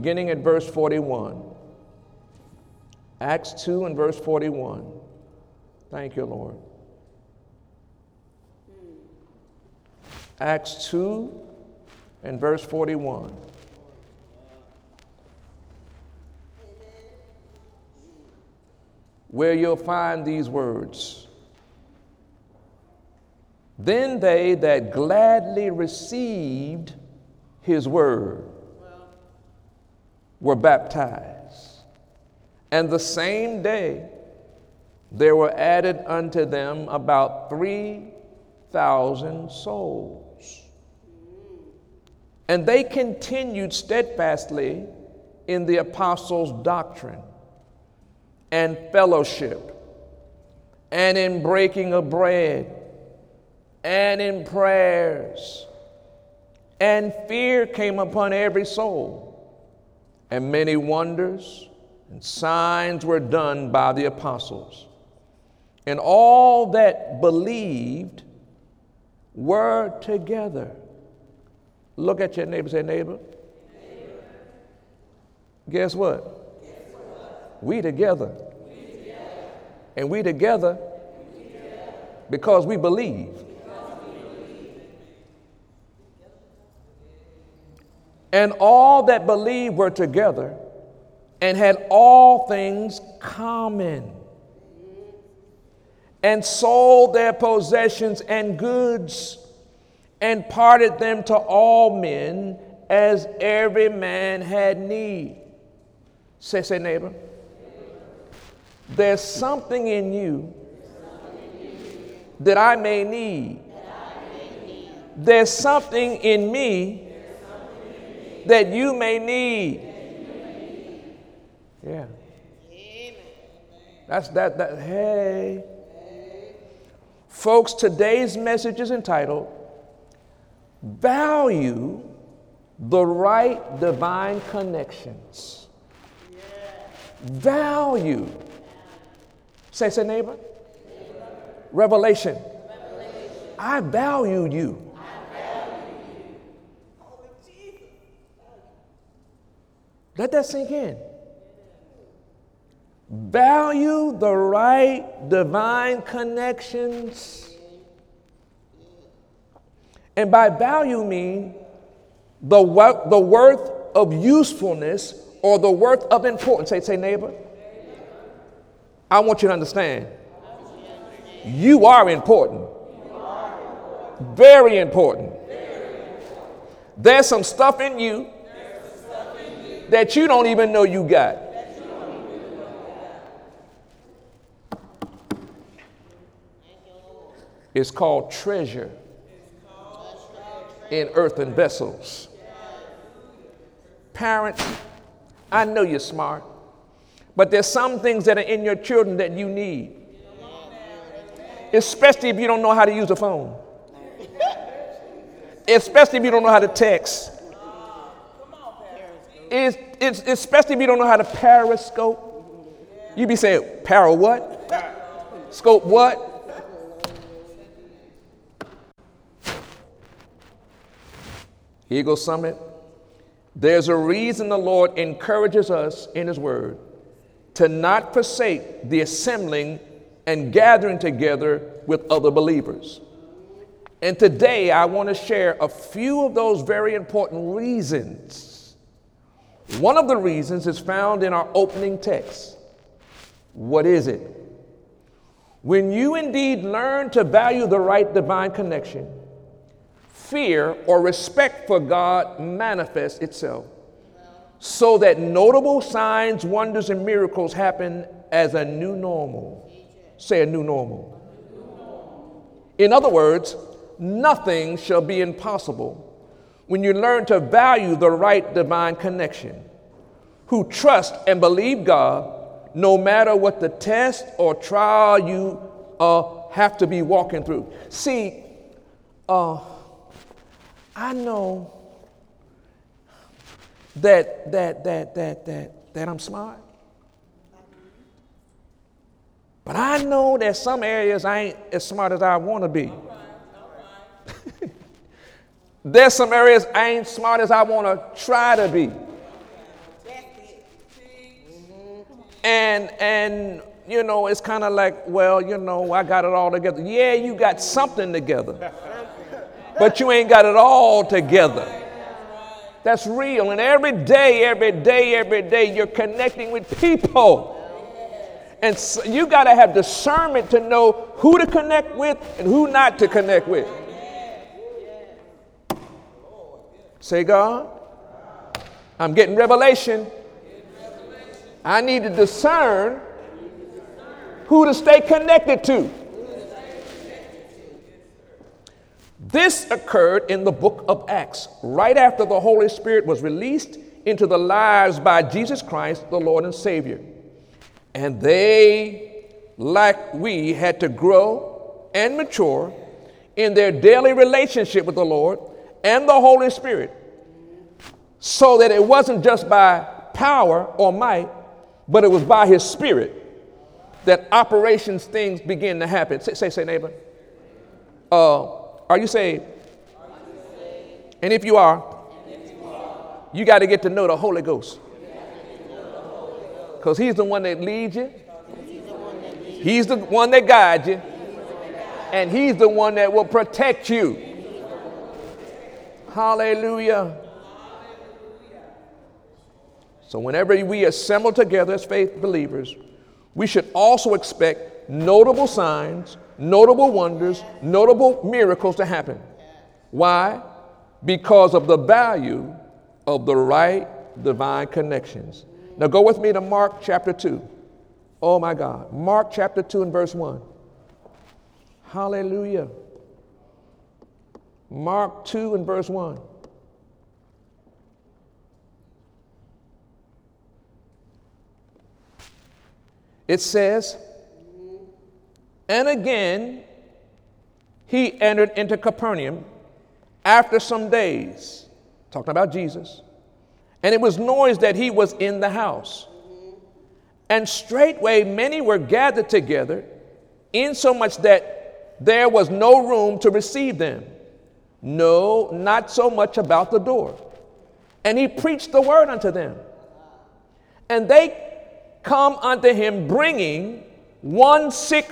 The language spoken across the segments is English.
2, beginning at verse 41. Acts 2 and verse 41. Thank you, Lord. Acts 2 and verse 41. Where you'll find these words. Then they that gladly received his word were baptized. And the same day there were added unto them about 3,000 souls. And they continued steadfastly in the apostles' doctrine and fellowship and in breaking of bread and in prayers. And fear came upon every soul, and many wonders and signs were done by the apostles. And all that believed were together. Look at your neighbor, say, neighbor. Guess what? Guess what? We, together. we together. And we together, we together. because we believe. And all that believed were together and had all things common, and sold their possessions and goods, and parted them to all men as every man had need. Say, say, neighbor. There's something in you that I may need. There's something in me that you may need. Yeah. That's that, that, hey. Folks, today's message is entitled Value the Right Divine Connections. Value. Say, say, neighbor. Revelation. I value you. Let that sink in. Value the right divine connections. And by value mean the, the worth of usefulness or the worth of importance. Say, say, neighbor. I want you to understand. You are important. Very important. There's some stuff in you that you don't even know you got. It's called treasure in earthen vessels. Parents, I know you're smart, but there's some things that are in your children that you need, especially if you don't know how to use a phone, especially if you don't know how to text is, it's, especially if you don't know how to periscope. You be saying, para what? Scope what? Eagle Summit. There's a reason the Lord encourages us in His Word to not forsake the assembling and gathering together with other believers. And today I want to share a few of those very important reasons one of the reasons is found in our opening text. What is it? When you indeed learn to value the right divine connection, fear or respect for God manifests itself so that notable signs, wonders, and miracles happen as a new normal. Say a new normal. In other words, nothing shall be impossible when you learn to value the right divine connection, who trust and believe God no matter what the test or trial you uh, have to be walking through. See, uh, I know that that that that that that I'm smart. But I know that some areas I ain't as smart as I want to be. There's some areas I ain't smart as I want to try to be. And and you know, it's kind of like, well, you know, I got it all together. Yeah, you got something together. But you ain't got it all together. That's real. And every day, every day, every day, you're connecting with people. And so you got to have discernment to know who to connect with and who not to connect with. Say, God, I'm getting revelation. I need to discern who to stay connected to. This occurred in the book of Acts, right after the Holy Spirit was released into the lives by Jesus Christ, the Lord and Savior. And they, like we, had to grow and mature in their daily relationship with the Lord and the Holy Spirit so that it wasn't just by power or might, but it was by His Spirit that operations, things begin to happen. Say, say, say neighbor. Uh, are you saved? And if you are, you got to get to know the Holy Ghost. Because He's the one that leads you, He's the one that guides you, and He's the one that will protect you. Hallelujah. So, whenever we assemble together as faith believers, we should also expect notable signs, notable wonders, notable miracles to happen. Why? Because of the value of the right divine connections. Now, go with me to Mark chapter 2. Oh my God. Mark chapter 2 and verse 1. Hallelujah. Mark 2 and verse 1. It says, and again he entered into Capernaum after some days, talking about Jesus, and it was noise that he was in the house. And straightway many were gathered together, insomuch that there was no room to receive them. No, not so much about the door. And he preached the word unto them. And they come unto him bringing one sick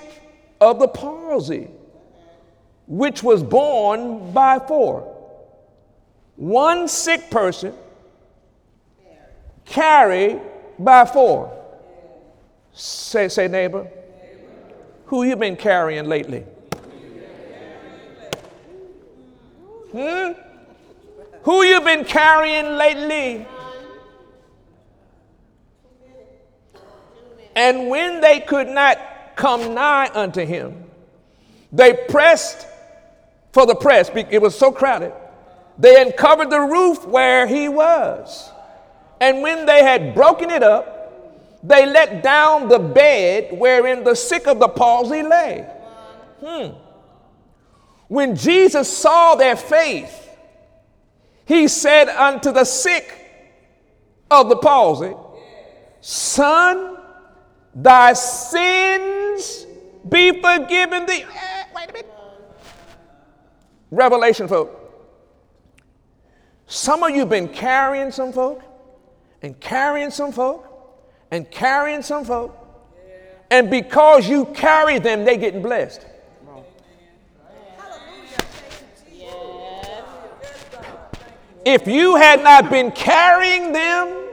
of the palsy, which was borne by four. One sick person carried by four. Say, say neighbor, who you been carrying lately? Hmm? Who you been carrying lately? And when they could not come nigh unto him, they pressed for the press, it was so crowded. They uncovered the roof where he was. And when they had broken it up, they let down the bed wherein the sick of the palsy lay. Hmm. When Jesus saw their faith, he said unto the sick of the palsy, Son, Thy sins be forgiven thee. Eh, wait a minute. Revelation, folk. Some of you have been carrying some folk, and carrying some folk, and carrying some folk, and because you carry them, they getting blessed. If you had not been carrying them,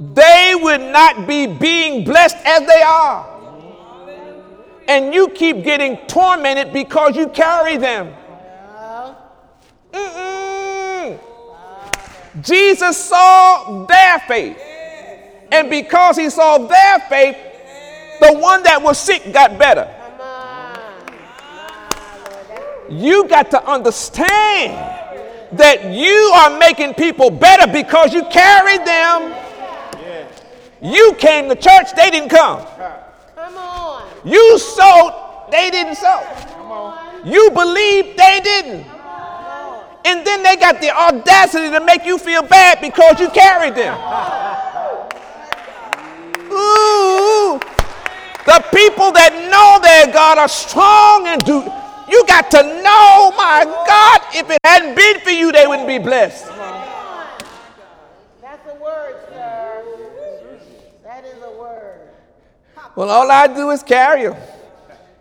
they would not be being blessed as they are. And you keep getting tormented because you carry them. Mm-mm. Jesus saw their faith. And because he saw their faith, the one that was sick got better. You got to understand that you are making people better because you carried them you came to church, they didn't come. Come on. You sowed, they didn't sow. Come on. You believed, they didn't. And then they got the audacity to make you feel bad because you carried them. Ooh. The people that know their God are strong and do. You got to know, my God, if it hadn't been for you, they wouldn't be blessed. That's a word, sir. That is a word. Well, all I do is carry them.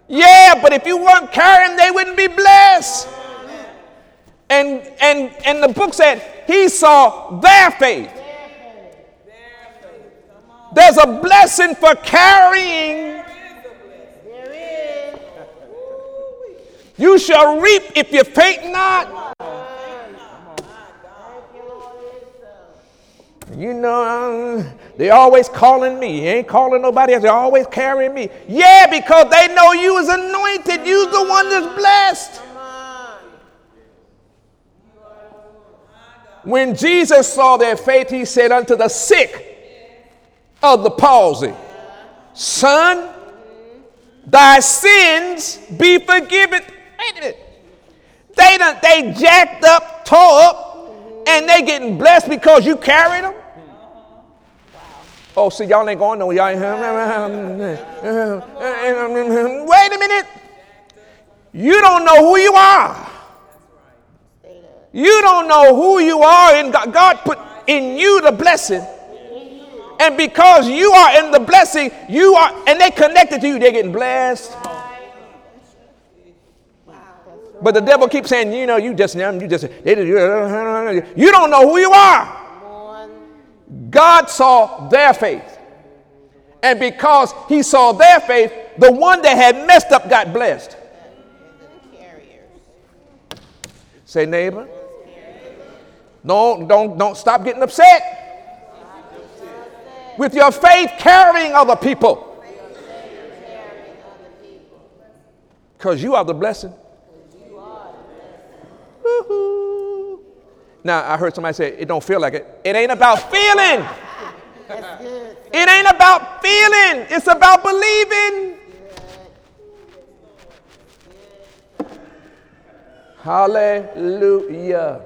Yeah, but if you weren't carrying, they wouldn't be blessed. And and and the book said he saw their faith. There's a blessing for carrying. There is. You shall reap if you faint not. You know, they always calling me. Ain't calling nobody else. They're always carrying me. Yeah, because they know you is anointed. You's the one that's blessed. When Jesus saw their faith, he said unto the sick of the palsy, Son, thy sins be forgiven. Wait a minute. They done, they jacked up, tore up, and they getting blessed because you carried them. Oh, see, y'all ain't going nowhere. Y'all ain't, wait a minute. You don't know who you are. You don't know who you are, and God, God put in you the blessing. And because you are in the blessing, you are, and they connected to you, they're getting blessed. But the devil keeps saying, you know, you just, now, you just, you don't know who you are. God saw their faith. And because he saw their faith, the one that had messed up got blessed. Say, neighbor, don't, don't, don't stop getting upset with your faith carrying other people. Because you are the blessing. Now, I heard somebody say, it don't feel like it. It ain't about feeling. It ain't about feeling. It's about believing. Hallelujah.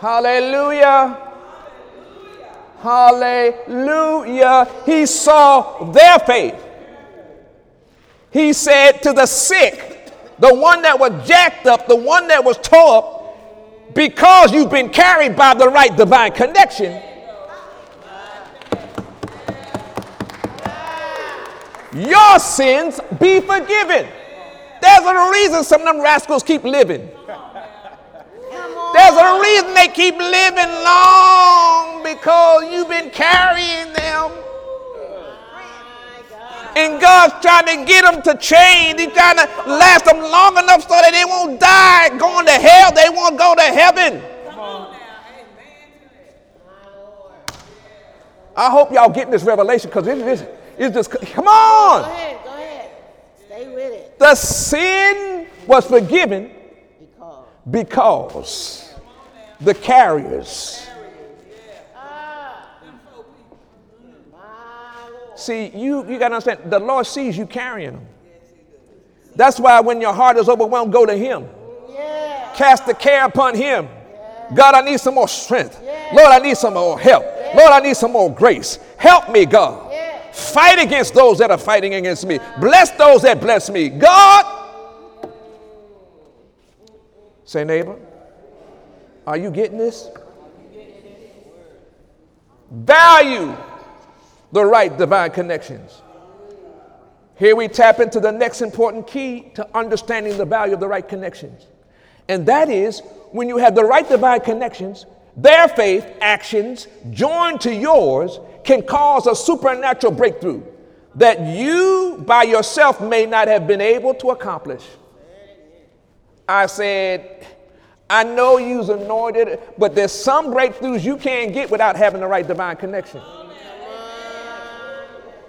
Hallelujah. Hallelujah. He saw their faith. He said to the sick, the one that was jacked up, the one that was tore up, because you've been carried by the right divine connection, your sins be forgiven. There's a reason some of them rascals keep living. There's a reason they keep living long because you've been carrying them. God's trying to get them to change. He's trying to last them long enough so that they won't die going to hell. They won't go to heaven. I hope y'all getting this revelation because it is it's just come Go on. ahead. Go ahead. Stay with it. The sin was forgiven Because. because the carriers. Ah. My Lord. See, you, you got to understand, the Lord sees you carrying them. That's why when your heart is overwhelmed, go to Him. Yeah. Cast the care upon Him. God, I need some more strength. Lord, I need some more help. Lord, I need some more grace. Help me, God. Yeah. Fight against those that are fighting against me. Bless those that bless me. God. Say, neighbor, are you getting this? Value the right divine connections. Here we tap into the next important key to understanding the value of the right connections. And that is when you have the right divine connections, their faith, actions, joined to yours, can cause a supernatural breakthrough that you by yourself may not have been able to accomplish. I said, I know you's anointed, but there's some breakthroughs you can't get without having the right divine connection.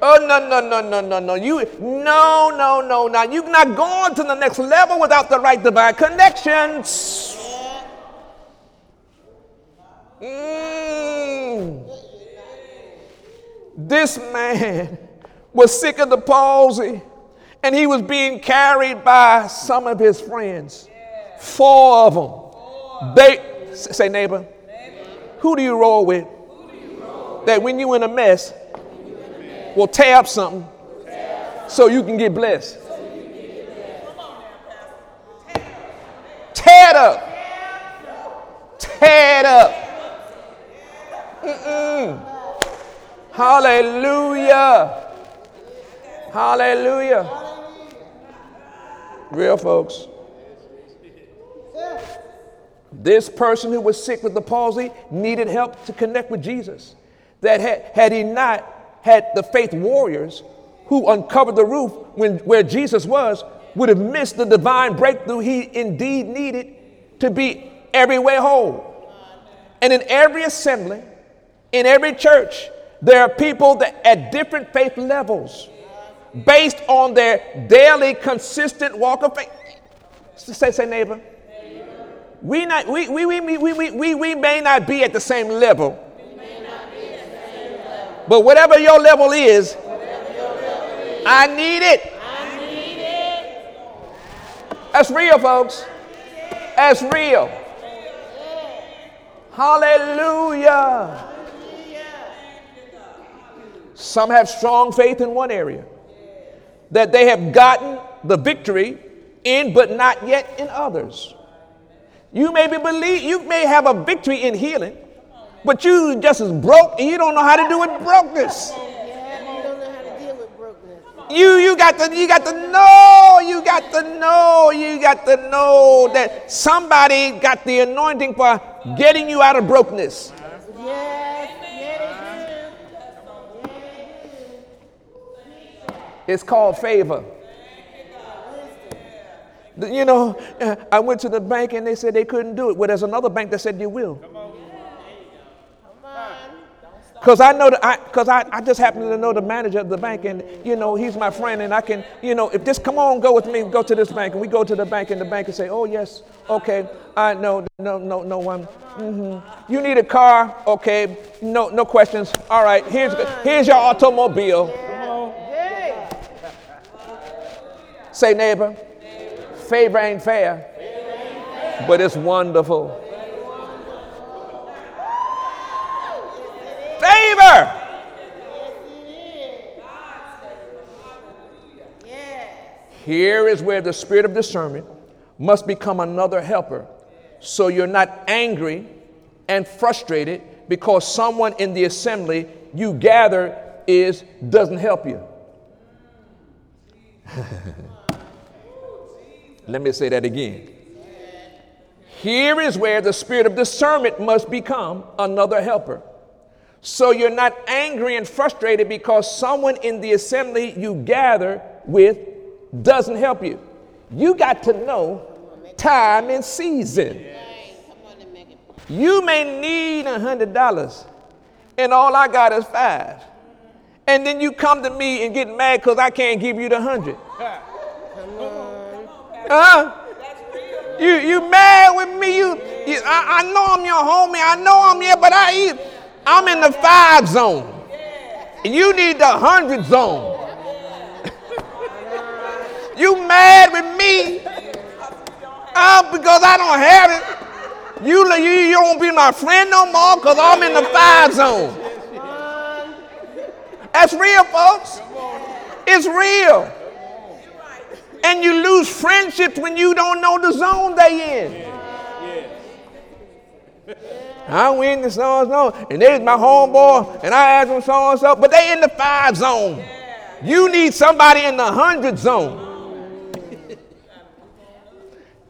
Oh no no no no no no you no no no now you're not going to the next level without the right divine connections. Mm. This man was sick of the palsy and he was being carried by some of his friends. Four of them. They say neighbor. Who do you roll with? That when you in a mess, will tear up something so you can get blessed. Tear it up. Tear it up. Mm-mm. Hallelujah. Hallelujah. Real folks. This person who was sick with the palsy needed help to connect with Jesus. That had, had he not had the faith warriors who uncovered the roof when, where Jesus was, would have missed the divine breakthrough he indeed needed to be everywhere whole. And in every assembly, in every church, there are people that at different faith levels, based on their daily consistent walk of faith. Say, say neighbor. We, not, we, we, we, we, we, we, we may not be at the same level, but whatever your level is, I need it. That's real, folks. That's real. Hallelujah. Some have strong faith in one area that they have gotten the victory in, but not yet in others. You may be believe you may have a victory in healing, but you just as broke and you don't know how to do with brokenness. You you got to you got to know, you got to know, you got to know that somebody got the anointing for getting you out of brokenness. It's called favor. You know, I went to the bank and they said they couldn't do it. Well, there's another bank that said you will. Because I know that I, because I, I just happen to know the manager of the bank, and you know he's my friend, and I can, you know, if just come on, go with me, go to this bank, and we go to the bank, and the bank and say, oh yes, okay, I no, no, no, no one. Mm-hmm. You need a car, okay, no, no questions. All right, here's here's your automobile. Say neighbor favor ain't fair, but it's wonderful. Favor. Here is where the spirit of discernment must become another helper. So you're not angry and frustrated because someone in the assembly you gather is doesn't help you. Let me say that again. Here is where the spirit of discernment must become another helper. So you're not angry and frustrated because someone in the assembly you gather with doesn't help you. You got to know time and season. You may need a hundred dollars, and all I got is five. And then you come to me and get mad because I can't give you the hundred. Huh? You you mad with me? You, you I, I, know I'm your homie. I know I'm here, but I I'm in the five zone. You need the hundred zone. you mad with me? Uh, because I don't have it. You, you, you don't be my friend no more because I'm in the five zone. That's real, folks. It's real. And you lose friendships when you don't know the zone they in. I win the so and so, and there's my homeboy, and I asked them so and so, but they in the five zone. You need somebody in the hundred zone.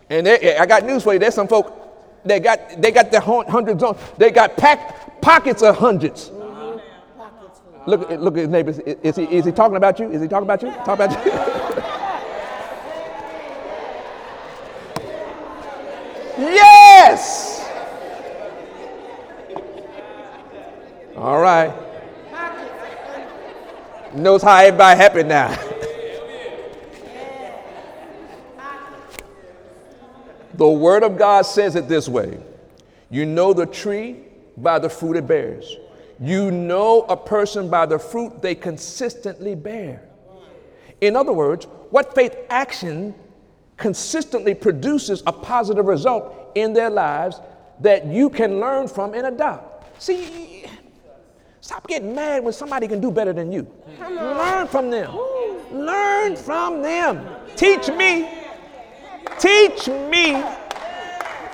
and they, I got news for you. There's some folk they got they got the hundred zone. They got pack, pockets of hundreds. Look, look at his neighbors. Is he, is he talking about you? Is he talking about you? Talk about you? Yes. All right. Knows how everybody happy now. the Word of God says it this way You know the tree by the fruit it bears. You know a person by the fruit they consistently bear. In other words, what faith action consistently produces a positive result in their lives that you can learn from and adopt. See, stop getting mad when somebody can do better than you. Learn from them. Learn from them. Teach me. Teach me.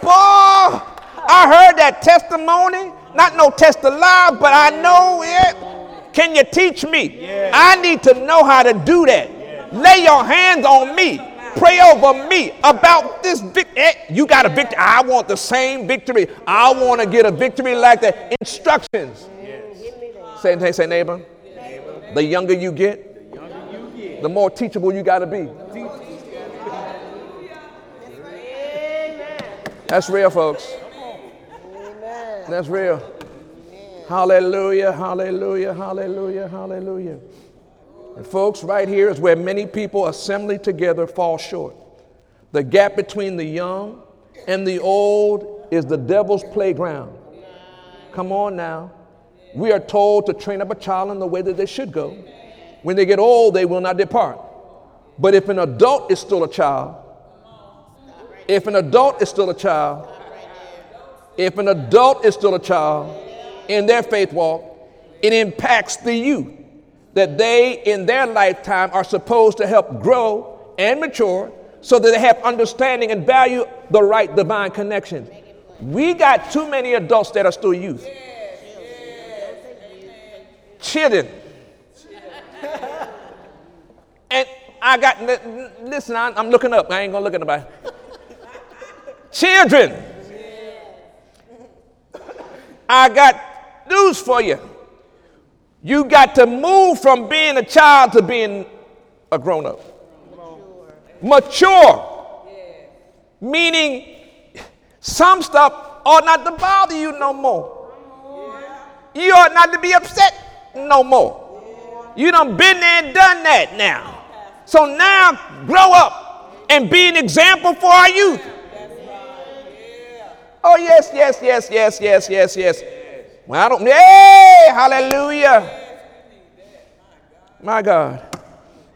Boy, I heard that testimony. Not no test alive, but I know it. Can you teach me? I need to know how to do that. Lay your hands on me. Pray over me about this victory. Eh, you got a victory. I want the same victory. I want to get a victory like that. Instructions. Say, say, say neighbor. The younger you get, the more teachable you got to be. That's real, folks. That's real. Hallelujah, hallelujah, hallelujah, hallelujah. And folks, right here is where many people assembly together fall short. The gap between the young and the old is the devil's playground. Come on now. We are told to train up a child in the way that they should go. When they get old, they will not depart. But if an adult is still a child, if an adult is still a child, if an adult is still a child in their faith walk, it impacts the youth that they in their lifetime are supposed to help grow and mature so that they have understanding and value the right divine connection. We got too many adults that are still youth. Children. And I got, listen, I'm looking up. I ain't gonna look at nobody. Children. I got news for you. You got to move from being a child to being a grown up. Mature. Meaning, some stuff ought not to bother you no more. You ought not to be upset no more. You done been there and done that now. So now grow up and be an example for our youth. Oh, yes, yes, yes, yes, yes, yes, yes. Well, I don't, hey, hallelujah. My God.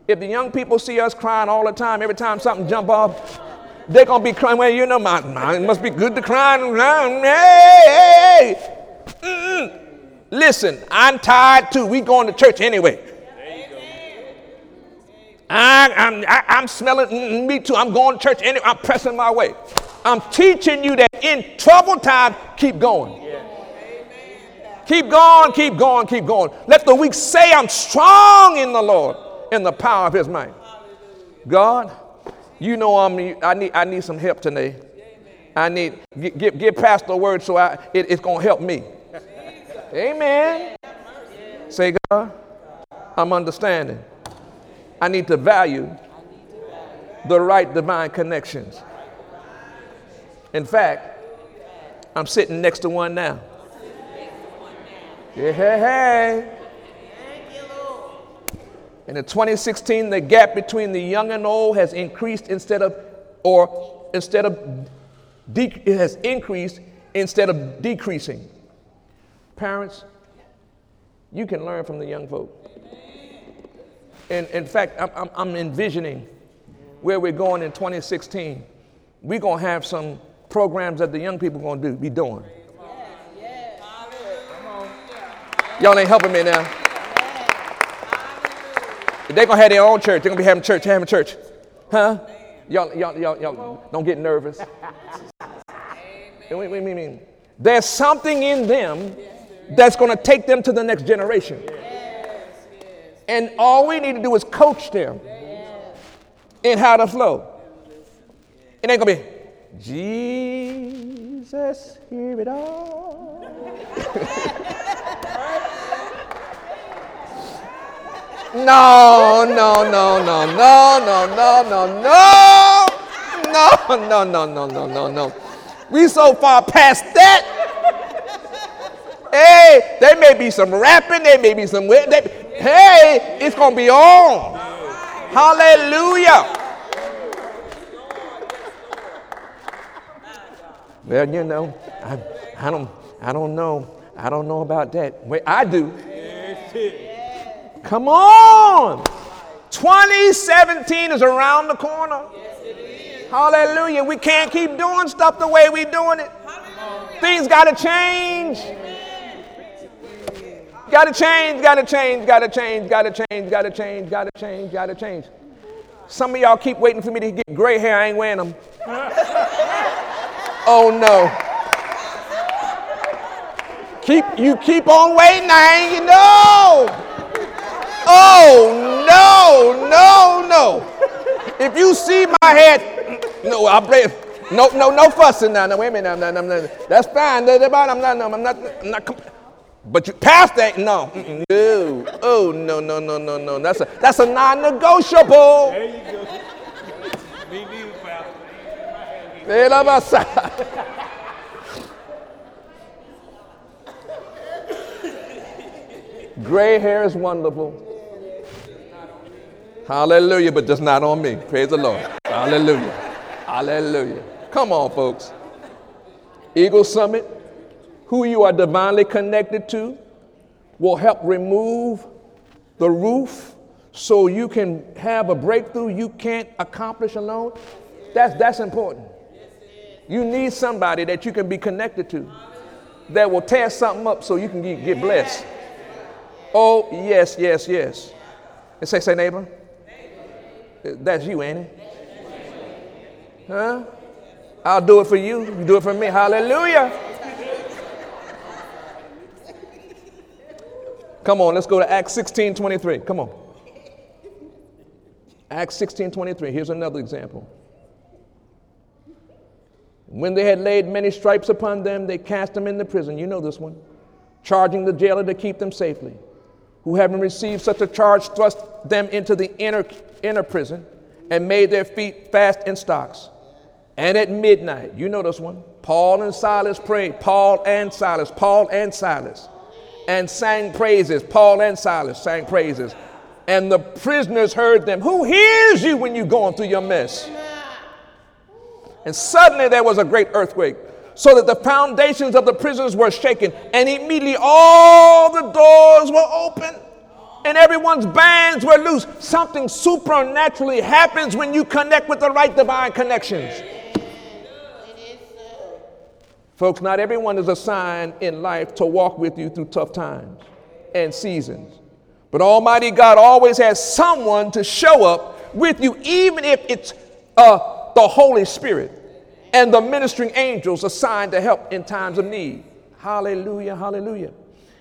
If the young people see us crying all the time, every time something jump off, they're going to be crying. Well, you know, my, my, it must be good to cry. Hey, hey, hey. Listen, I'm tired too. We going to church anyway. I, I'm, I, I'm smelling, mm, me too. I'm going to church anyway. I'm pressing my way. I'm teaching you that in trouble time, keep going. Keep going, keep going, keep going. Let the weak say, I'm strong in the Lord, in the power of his might. God, you know I'm, I, need, I need some help today. I need, get, get past the word so I, it, it's going to help me. Amen. Say, God, I'm understanding. I need to value the right divine connections. In fact, I'm sitting next to one now. Yeah, hey, hey. And in 2016, the gap between the young and old has increased instead of, or instead of, de- it has increased instead of decreasing. Parents, you can learn from the young folk. And in fact, I'm, I'm, envisioning where we're going in 2016. We're going to have some programs that the young people are going to do, be doing. Y'all ain't helping me now. They're going to have their own church. They're going to be having church, having church. Huh? Y'all, y'all, y'all, y'all don't get nervous. Wait, wait, wait, wait. There's something in them that's going to take them to the next generation. And all we need to do is coach them in how to flow. It ain't going to be, Jesus, hear it all. no, no, no, no, no, no, no, no, no. No, no, no, no, no, no, no. We so far past that. Hey, there may be some rapping, there may be some. They, hey, it's gonna be on. Hallelujah. Well, you know, I, I don't, I don't know, I don't know about that. Wait, I do. Come on. 2017 is around the corner. Hallelujah. We can't keep doing stuff the way we're doing it. Things got to change. Gotta change, gotta change, gotta change, gotta change, gotta change, gotta change, gotta change. Some of y'all keep waiting for me to get gray hair. I ain't wearing them. oh no. Keep you keep on waiting. I ain't you know. Oh no, no, no. If you see my head, no, I'll play. No, no, no fussing now. No, wait a minute. No, no, no, That's fine. I'm not. I'm not. I'm not. I'm not but you past that, no. No. Oh, no, no, no, no, no. That's a that's a non-negotiable. There you go. Me neither, Pastor. Gray hair is wonderful. Hallelujah, but just not on me. Praise the Lord. Hallelujah. Hallelujah. Come on, folks. Eagle Summit who you are divinely connected to will help remove the roof so you can have a breakthrough you can't accomplish alone. That's, that's important. You need somebody that you can be connected to that will tear something up so you can get, get blessed. Oh, yes, yes, yes. And say, say, neighbor. That's you, ain't it? Huh? I'll do it for you. You do it for me. Hallelujah. Come on, let's go to Acts 16 23. Come on. Acts 16 23. Here's another example. When they had laid many stripes upon them, they cast them into prison. You know this one. Charging the jailer to keep them safely. Who, having received such a charge, thrust them into the inner, inner prison and made their feet fast in stocks. And at midnight, you know this one, Paul and Silas prayed. Paul and Silas, Paul and Silas and sang praises. Paul and Silas sang praises. And the prisoners heard them. Who hears you when you're going through your mess? And suddenly there was a great earthquake, so that the foundations of the prisons were shaken, and immediately all the doors were open and everyone's bands were loose. Something supernaturally happens when you connect with the right divine connections. Folks, not everyone is assigned in life to walk with you through tough times and seasons. But Almighty God always has someone to show up with you, even if it's uh, the Holy Spirit and the ministering angels assigned to help in times of need. Hallelujah, hallelujah.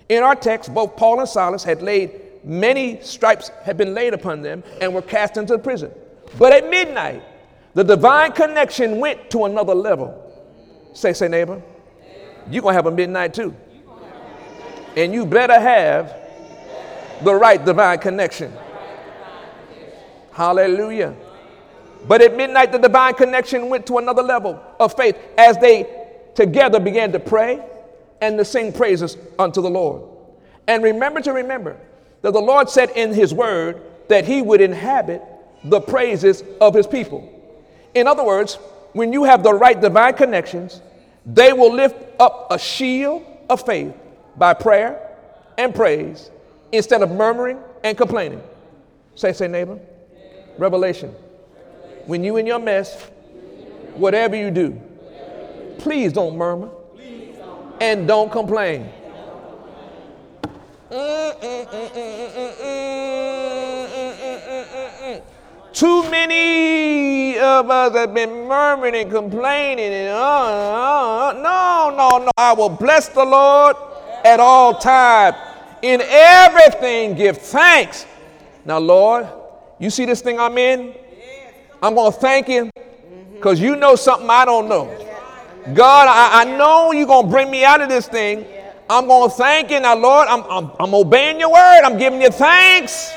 In our text, both Paul and Silas had laid many stripes had been laid upon them and were cast into prison. But at midnight, the divine connection went to another level. Say, say, neighbor, you're going to have a midnight too. And you better have the right divine connection. Hallelujah. But at midnight, the divine connection went to another level of faith as they together began to pray and to sing praises unto the Lord. And remember to remember that the Lord said in His word that He would inhabit the praises of His people. In other words, when you have the right divine connections, they will lift up a shield of faith by prayer and praise instead of murmuring and complaining. Say, say, neighbor. Revelation. When you in your mess, whatever you do, please don't murmur and don't complain. Mm, mm, mm, of us have been murmuring and complaining and uh, uh, no, no, no. I will bless the Lord at all times. In everything, give thanks. Now, Lord, you see this thing I'm in? I'm going to thank Him because you know something I don't know. God, I, I know you're going to bring me out of this thing. I'm going to thank you. Now, Lord, I'm, I'm, I'm obeying your word. I'm giving you thanks.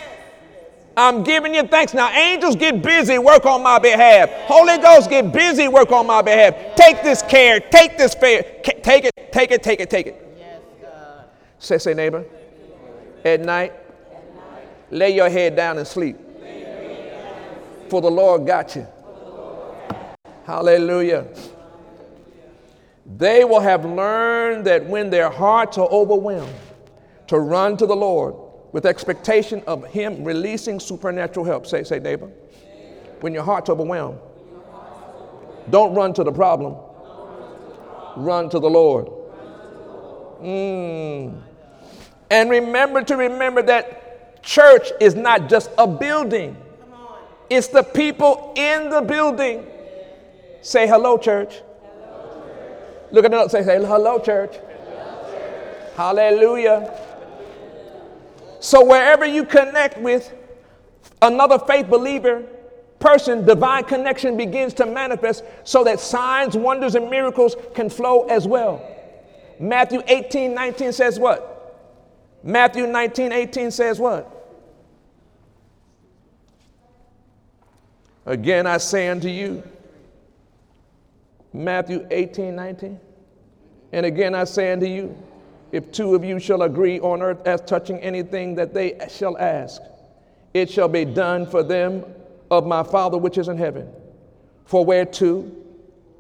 I'm giving you thanks. Now, angels get busy, work on my behalf. Holy Ghost get busy, work on my behalf. Take this care, take this fear, take it, take it, take it, take it. Yes, God. Say, say, neighbor. At night, lay your head down and sleep. For the Lord got you. Hallelujah. They will have learned that when their hearts are overwhelmed, to run to the Lord with expectation of Him releasing supernatural help. Say, say, neighbor. When your heart's overwhelmed, don't run to the problem, run to the Lord. Mm. And remember to remember that church is not just a building, it's the people in the building. Say hello, church. Look at it, say, say. Hello, church. Hallelujah. So wherever you connect with another faith believer, person, divine connection begins to manifest so that signs, wonders, and miracles can flow as well. Matthew 18 19 says what? Matthew 19 18 says what? Again, I say unto you, Matthew 18 19. And again, I say unto you, if two of you shall agree on earth as touching anything that they shall ask, it shall be done for them of my Father which is in heaven. For where two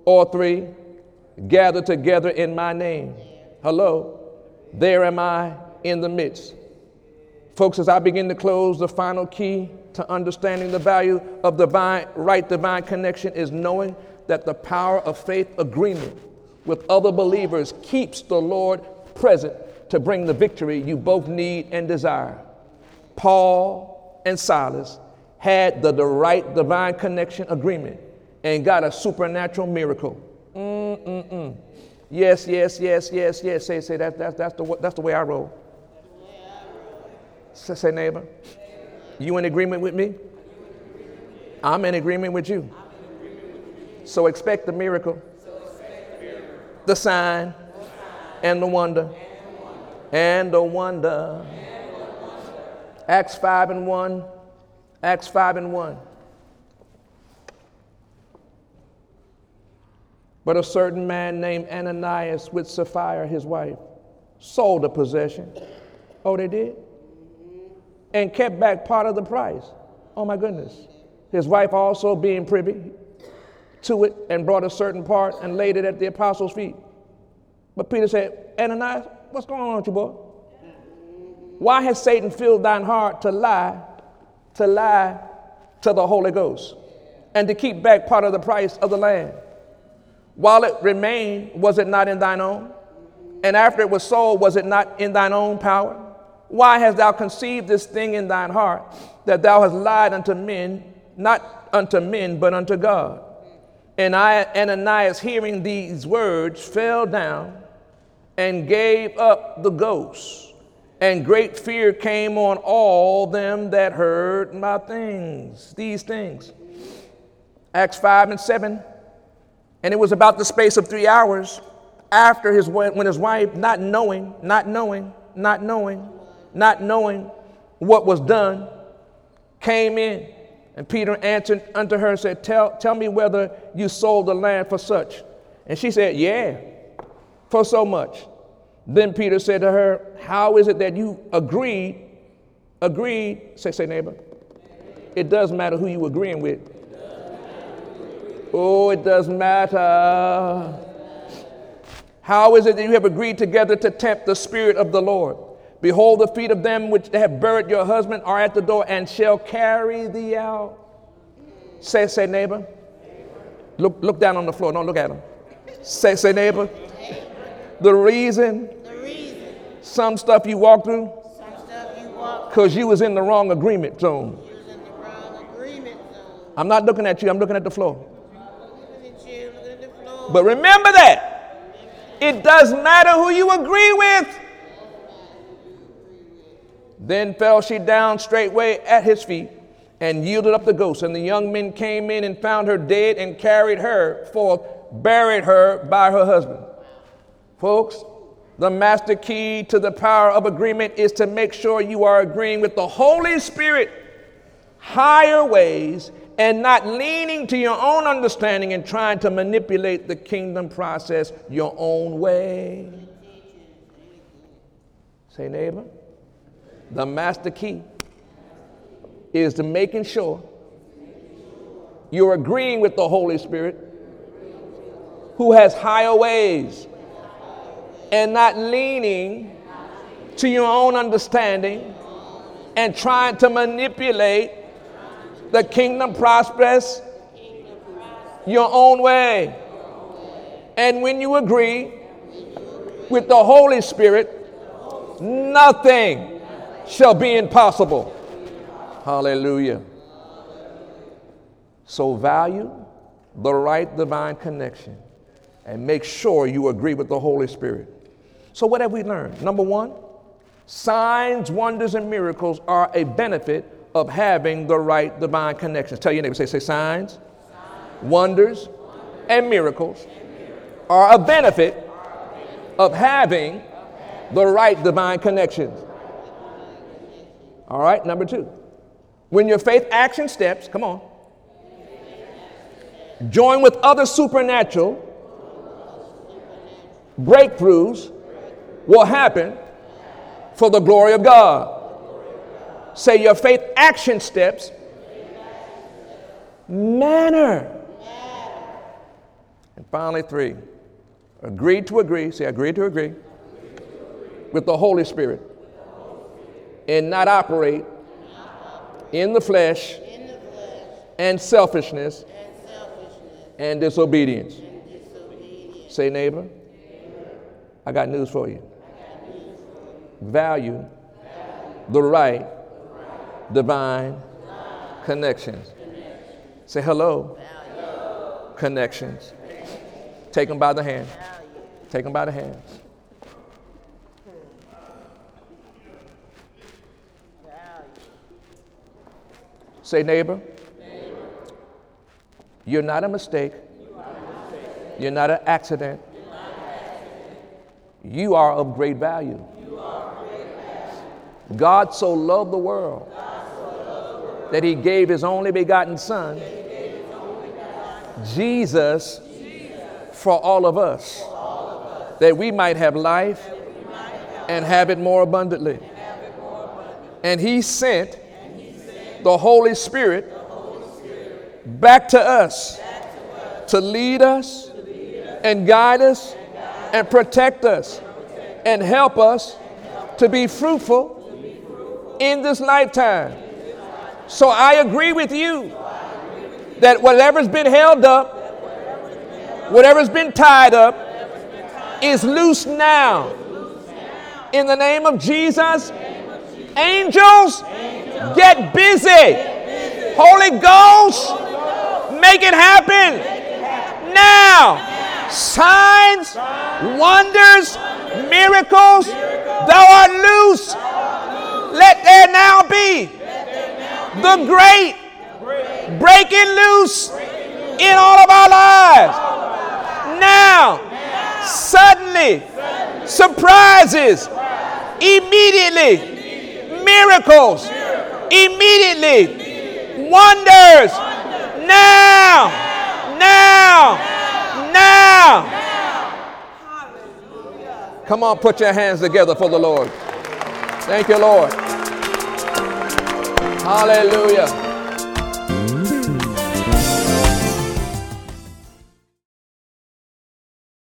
or three gather together in my name, hello, there am I in the midst. Folks, as I begin to close, the final key to understanding the value of divine, right divine connection is knowing that the power of faith agreement with other believers keeps the Lord present to bring the victory you both need and desire. Paul and Silas had the, the right divine connection agreement and got a supernatural miracle. Mm-mm-mm. Yes, yes, yes, yes, yes. Say, say that, that, that's, the, that's the way I roll. Say, say, neighbor, you in agreement with me? I'm in agreement with you. So expect the miracle, the sign, and the wonder, and the wonder. Acts 5 and 1 Acts 5 and 1. But a certain man named Ananias with Sapphira, his wife, sold a possession. Oh, they did? And kept back part of the price. Oh, my goodness. His wife also being privy to it and brought a certain part and laid it at the apostles' feet. But Peter said, Ananias, what's going on with you, boy? Why has Satan filled thine heart to lie to lie to the Holy Ghost and to keep back part of the price of the land. While it remained, was it not in thine own? And after it was sold, was it not in thine own power? Why hast thou conceived this thing in thine heart, that thou hast lied unto men, not unto men, but unto God? And I, Ananias, hearing these words, fell down and gave up the ghost. And great fear came on all them that heard my things, these things. Acts 5 and 7. And it was about the space of three hours after his when his wife, not knowing, not knowing, not knowing, not knowing what was done, came in. And Peter answered unto her and said, Tell, tell me whether you sold the land for such. And she said, Yeah, for so much. Then Peter said to her, How is it that you agreed? Agreed, say, say, neighbor. It does matter who you agreeing with. Oh, it does matter. How is it that you have agreed together to tempt the Spirit of the Lord? Behold, the feet of them which have buried your husband are at the door and shall carry thee out. Say, say, neighbor. Look, look down on the floor. Don't look at them. Say, say, neighbor. The reason some stuff you walk through? Because you was in the wrong agreement zone. I'm not looking at you, I'm looking at the floor. But remember that. It does matter who you agree with. Then fell she down straightway at his feet and yielded up the ghost. And the young men came in and found her dead and carried her forth, buried her by her husband. Folks, the master key to the power of agreement is to make sure you are agreeing with the Holy Spirit, higher ways, and not leaning to your own understanding and trying to manipulate the kingdom process your own way. Say, neighbor, the master key is to making sure you're agreeing with the Holy Spirit who has higher ways and not leaning to your own understanding and trying to manipulate the kingdom process your own way. And when you agree with the Holy Spirit, nothing shall be impossible. Hallelujah. So value the right divine connection and make sure you agree with the Holy Spirit. So, what have we learned? Number one, signs, wonders, and miracles are a benefit of having the right divine connections. Tell your neighbor, say, say signs, signs. Wonders, wonders, and miracles, and miracles are a benefit of having the right divine connections. All right, number two. When your faith action steps, come on, join with other supernatural breakthroughs will happen for the glory of God. Say your faith action steps manner. And finally, three, agree to agree. Say, agree to agree with the Holy Spirit and not operate in the flesh and selfishness and disobedience. Say, neighbor, I got news for you. Value the right divine connections. Say hello. Connections. Take them by the hand. Take them by the hands. Say, neighbor, you're not a mistake. You're not an accident. You are of great value. God so loved the world that he gave his only begotten Son, Jesus, for all of us, that we might have life and have it more abundantly. And he sent the Holy Spirit back to us to lead us and guide us and protect us and help us to be fruitful in this lifetime. So I agree with you that whatever's been held up, whatever's been tied up, is loose now. In the name of Jesus, angels, get busy. Holy Ghost, make it happen now. Signs, wonders, miracles, thou art loose let there now be the great breaking loose in all of our lives. Now, suddenly, surprises, immediately, miracles, immediately, wonders, now, now, now. Come on, put your hands together for the Lord. Thank you, Lord. Hallelujah.